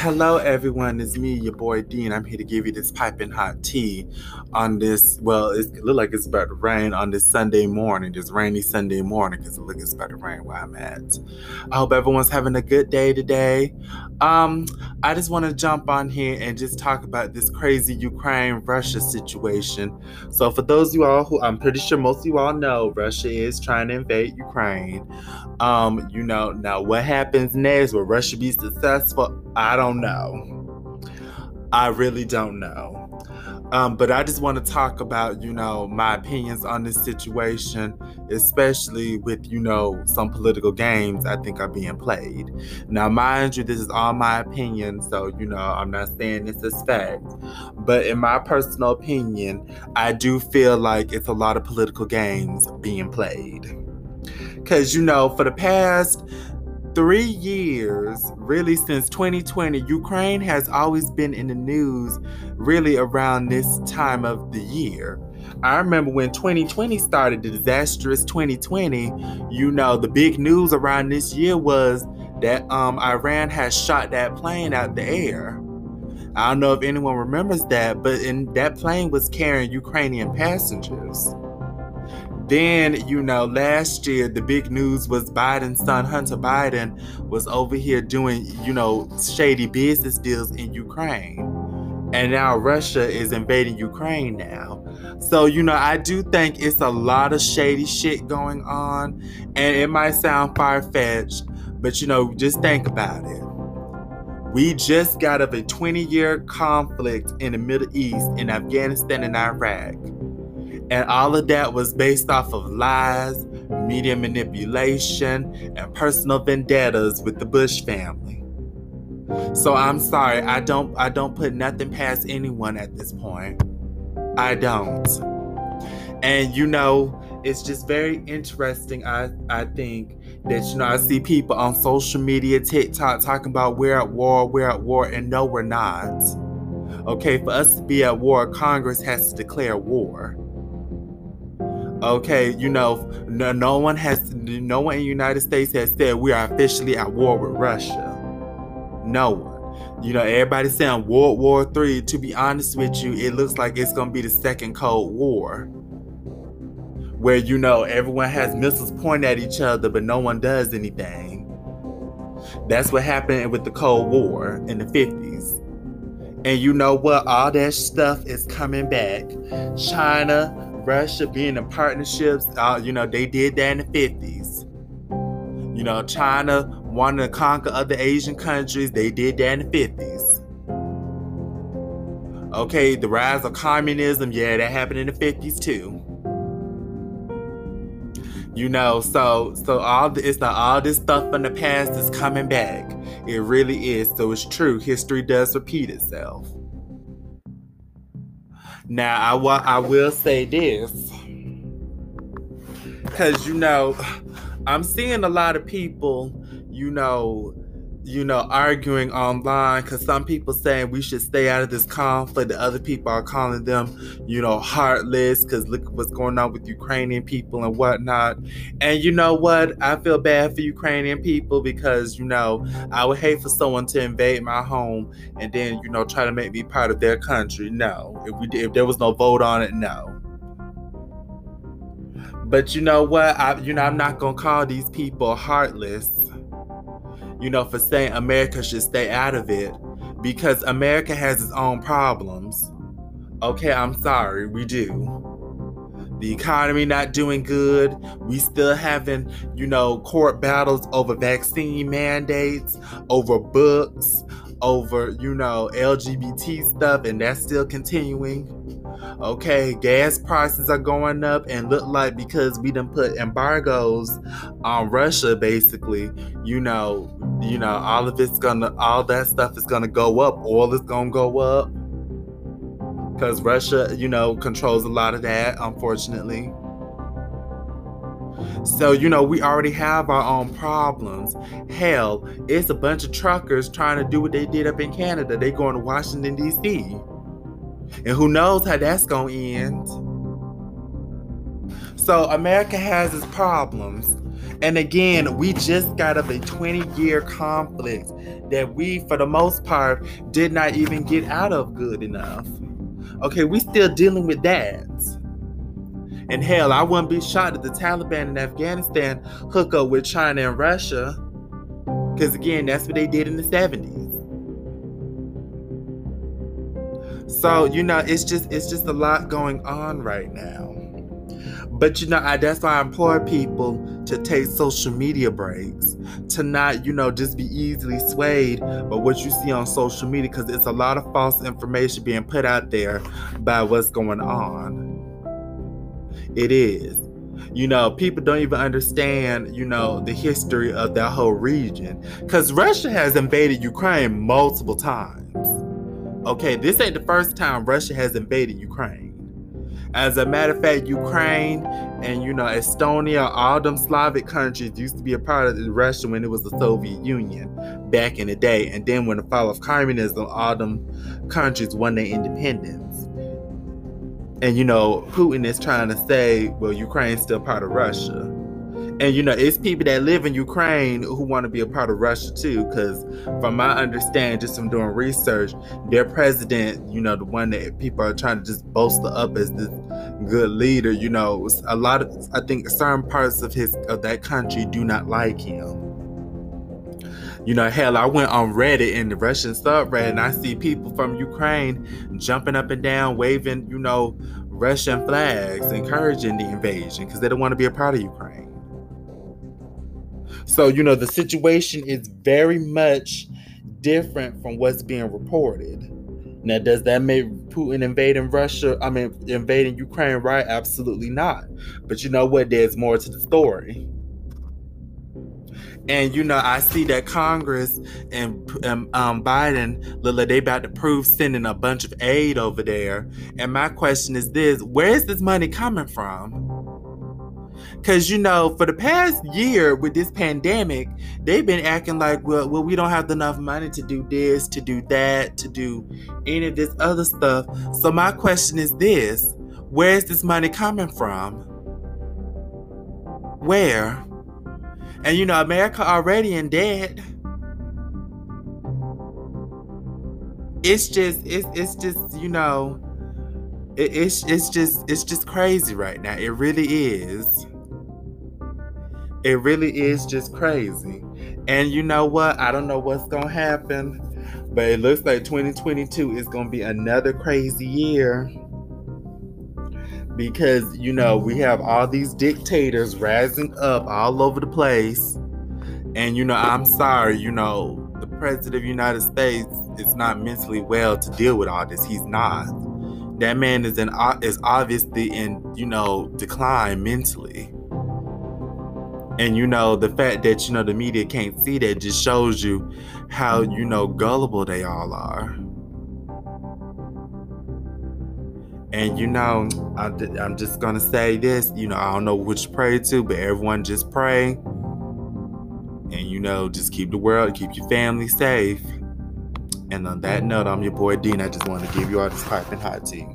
Hello, everyone. It's me, your boy Dean. I'm here to give you this piping hot tea on this. Well, it looks like it's about to rain on this Sunday morning, this rainy Sunday morning, because it looks like it's about to rain where I'm at. I hope everyone's having a good day today. Um, I just want to jump on here and just talk about this crazy Ukraine Russia situation. So, for those of you all who I'm pretty sure most of you all know, Russia is trying to invade Ukraine. Um, you know, now what happens next? Will Russia be successful? I don't know. I really don't know. Um, but I just want to talk about, you know, my opinions on this situation, especially with, you know, some political games I think are being played. Now, mind you, this is all my opinion, so, you know, I'm not saying this is fact. But in my personal opinion, I do feel like it's a lot of political games being played. Because, you know, for the past three years, really since 2020, Ukraine has always been in the news really around this time of the year. I remember when 2020 started, the disastrous 2020, you know, the big news around this year was that um, Iran has shot that plane out the air. I don't know if anyone remembers that, but in that plane was carrying Ukrainian passengers. Then, you know, last year the big news was Biden's son, Hunter Biden, was over here doing, you know, shady business deals in Ukraine. And now Russia is invading Ukraine now. So, you know, I do think it's a lot of shady shit going on. And it might sound far fetched, but, you know, just think about it. We just got of a 20 year conflict in the Middle East, in Afghanistan and Iraq. And all of that was based off of lies, media manipulation, and personal vendettas with the Bush family. So I'm sorry, I don't I don't put nothing past anyone at this point. I don't. And you know, it's just very interesting, I I think, that you know I see people on social media, TikTok talking about we're at war, we're at war, and no, we're not. Okay, for us to be at war, Congress has to declare war. Okay, you know, no, no one has, no one in the United States has said we are officially at war with Russia. No one. You know, everybody's saying World War Three. To be honest with you, it looks like it's gonna be the second Cold War, where you know everyone has missiles pointed at each other, but no one does anything. That's what happened with the Cold War in the 50s. And you know what? All that stuff is coming back. China, Russia being in partnerships, uh, you know, they did that in the 50s. You know, China wanted to conquer other Asian countries, they did that in the 50s. Okay, the rise of communism, yeah, that happened in the 50s too. You know, so so all the, it's all this stuff from the past is coming back. It really is. So it's true. History does repeat itself. Now, I, wa- I will say this. Because, you know, I'm seeing a lot of people, you know, you know, arguing online because some people saying we should stay out of this conflict. The other people are calling them, you know, heartless because look what's going on with Ukrainian people and whatnot. And you know what? I feel bad for Ukrainian people because, you know, I would hate for someone to invade my home and then, you know, try to make me part of their country. No. If we if there was no vote on it, no. But you know what? I you know, I'm not gonna call these people heartless you know, for saying America should stay out of it because America has its own problems. Okay, I'm sorry, we do. The economy not doing good. We still having, you know, court battles over vaccine mandates, over books, over, you know, LGBT stuff, and that's still continuing. Okay, gas prices are going up and look like because we done put embargoes on Russia basically, you know, you know, all of it's gonna all that stuff is gonna go up. Oil is gonna go up. Because Russia, you know, controls a lot of that, unfortunately. So, you know, we already have our own problems. Hell, it's a bunch of truckers trying to do what they did up in Canada. They going to Washington, D.C. And who knows how that's going to end. So America has its problems. And again, we just got up a 20 year conflict that we, for the most part, did not even get out of good enough. Okay, we still dealing with that. And hell, I wouldn't be shocked if the Taliban in Afghanistan hook up with China and Russia. Because again, that's what they did in the 70s. So, you know, it's just it's just a lot going on right now. But you know, I, that's why I implore people to take social media breaks, to not, you know, just be easily swayed by what you see on social media, because it's a lot of false information being put out there by what's going on. It is. You know, people don't even understand, you know, the history of that whole region. Because Russia has invaded Ukraine multiple times. Okay, this ain't the first time Russia has invaded Ukraine. As a matter of fact, Ukraine and you know Estonia, all them Slavic countries used to be a part of Russia when it was the Soviet Union back in the day. And then when the fall of communism, all them countries won their independence. And you know, Putin is trying to say, well, Ukraine's still part of Russia. And you know, it's people that live in Ukraine who want to be a part of Russia too. Because from my understanding, just from doing research, their president, you know, the one that people are trying to just bolster up as this good leader, you know, a lot of I think certain parts of his of that country do not like him. You know, hell, I went on Reddit in the Russian subreddit and I see people from Ukraine jumping up and down, waving, you know, Russian flags, encouraging the invasion because they don't want to be a part of Ukraine. So, you know, the situation is very much different from what's being reported. Now, does that make Putin invading Russia? I mean, invading Ukraine right? Absolutely not. But you know what? There's more to the story. And you know, I see that Congress and um, um, Biden, Lila, they about to prove sending a bunch of aid over there. And my question is this: Where is this money coming from? Because, you know, for the past year with this pandemic, they've been acting like, well, well, we don't have enough money to do this, to do that, to do any of this other stuff. So, my question is this where is this money coming from? Where? And, you know, America already in debt. It's just, it's, it's just, you know, it's it's just it's just crazy right now. It really is. It really is just crazy. And you know what? I don't know what's going to happen, but it looks like 2022 is going to be another crazy year. Because, you know, we have all these dictators rising up all over the place. And, you know, I'm sorry, you know, the president of the United States is not mentally well to deal with all this. He's not. That man is in is obviously in, you know, decline mentally. And you know, the fact that you know the media can't see that just shows you how you know gullible they all are. And you know, I, am just gonna say this. You know, I don't know which pray to, but everyone just pray. And you know, just keep the world, keep your family safe. And on that note, I'm your boy Dean. I just want to give you all this piping hot tea.